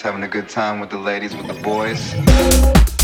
having a good time with the ladies, with the boys.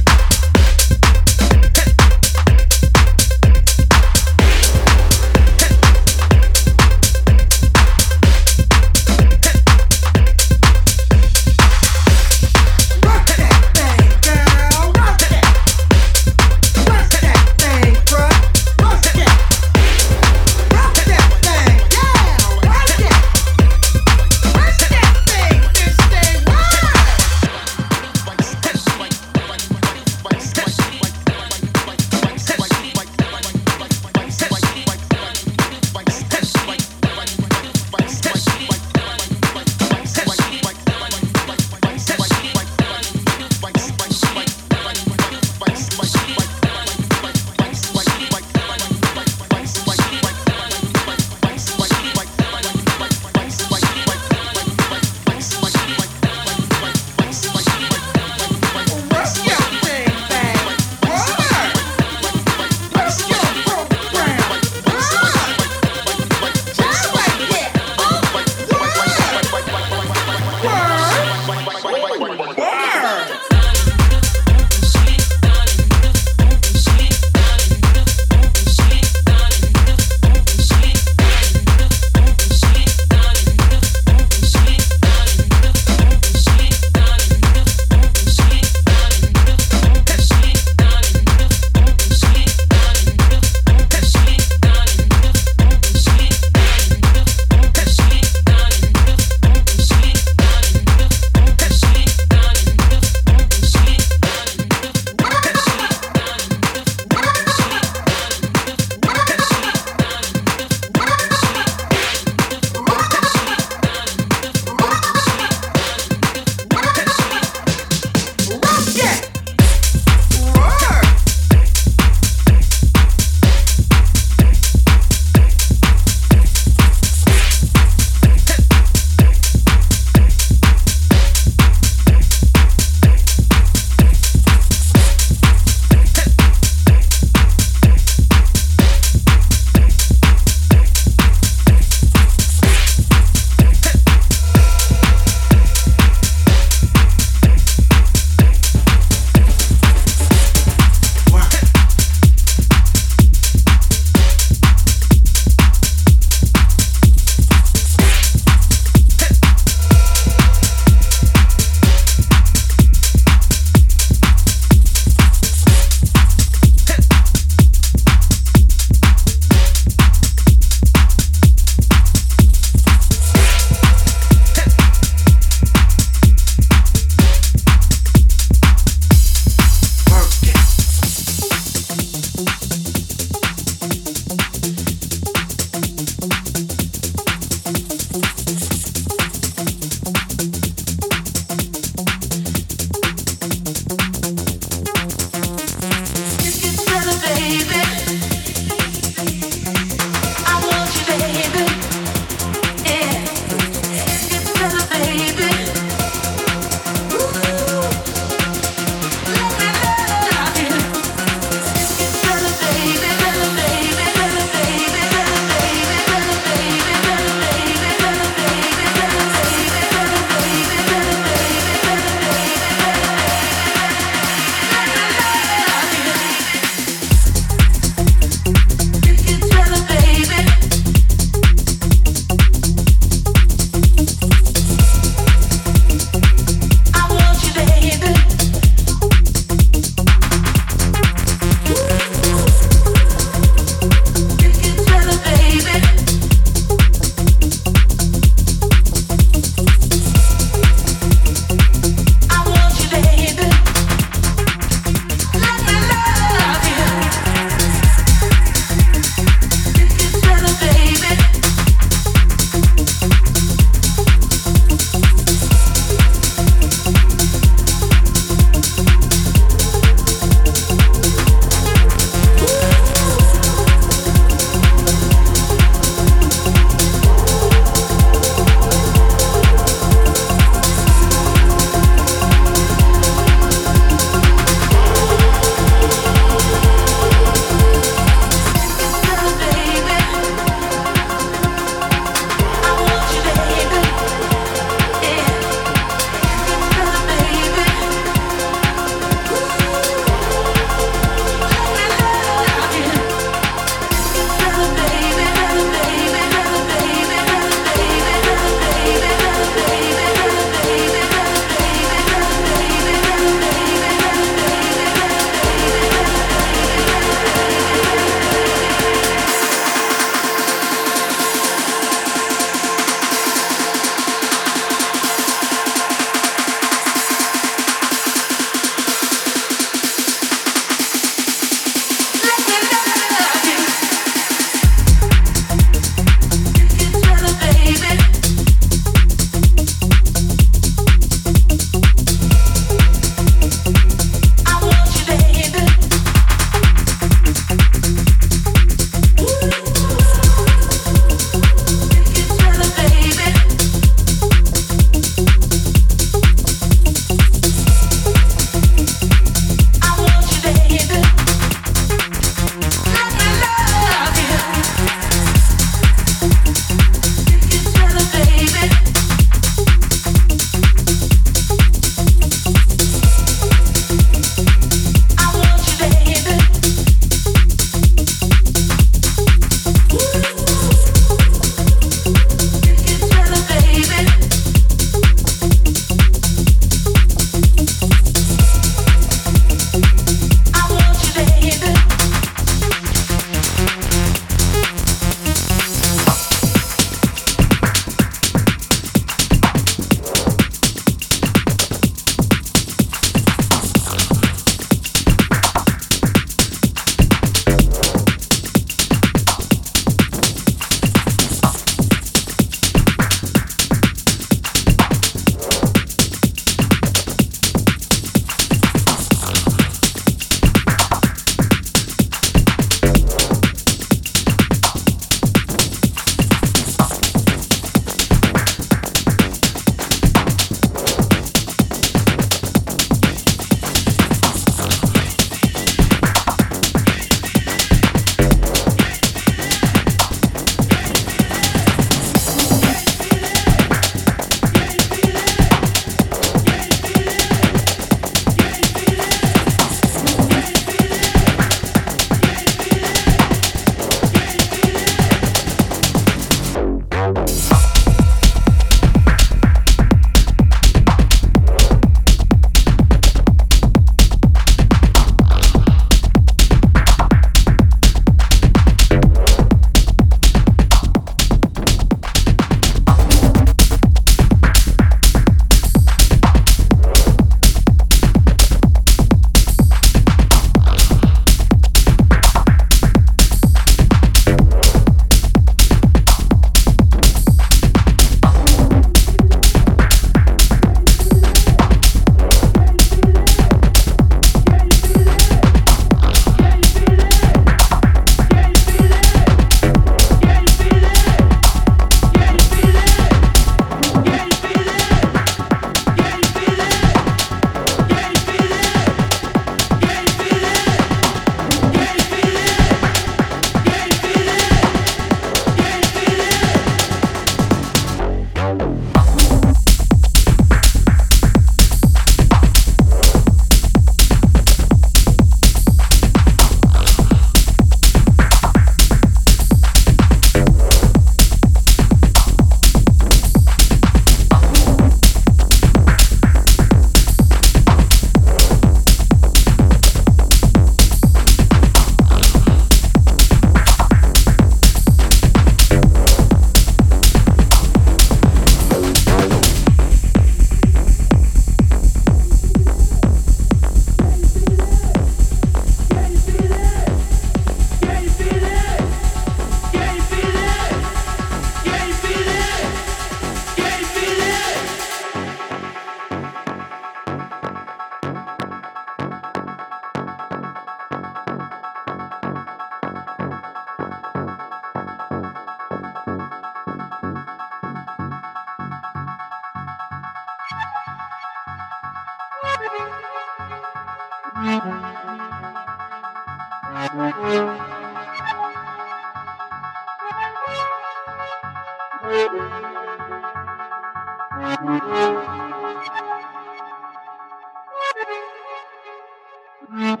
Thank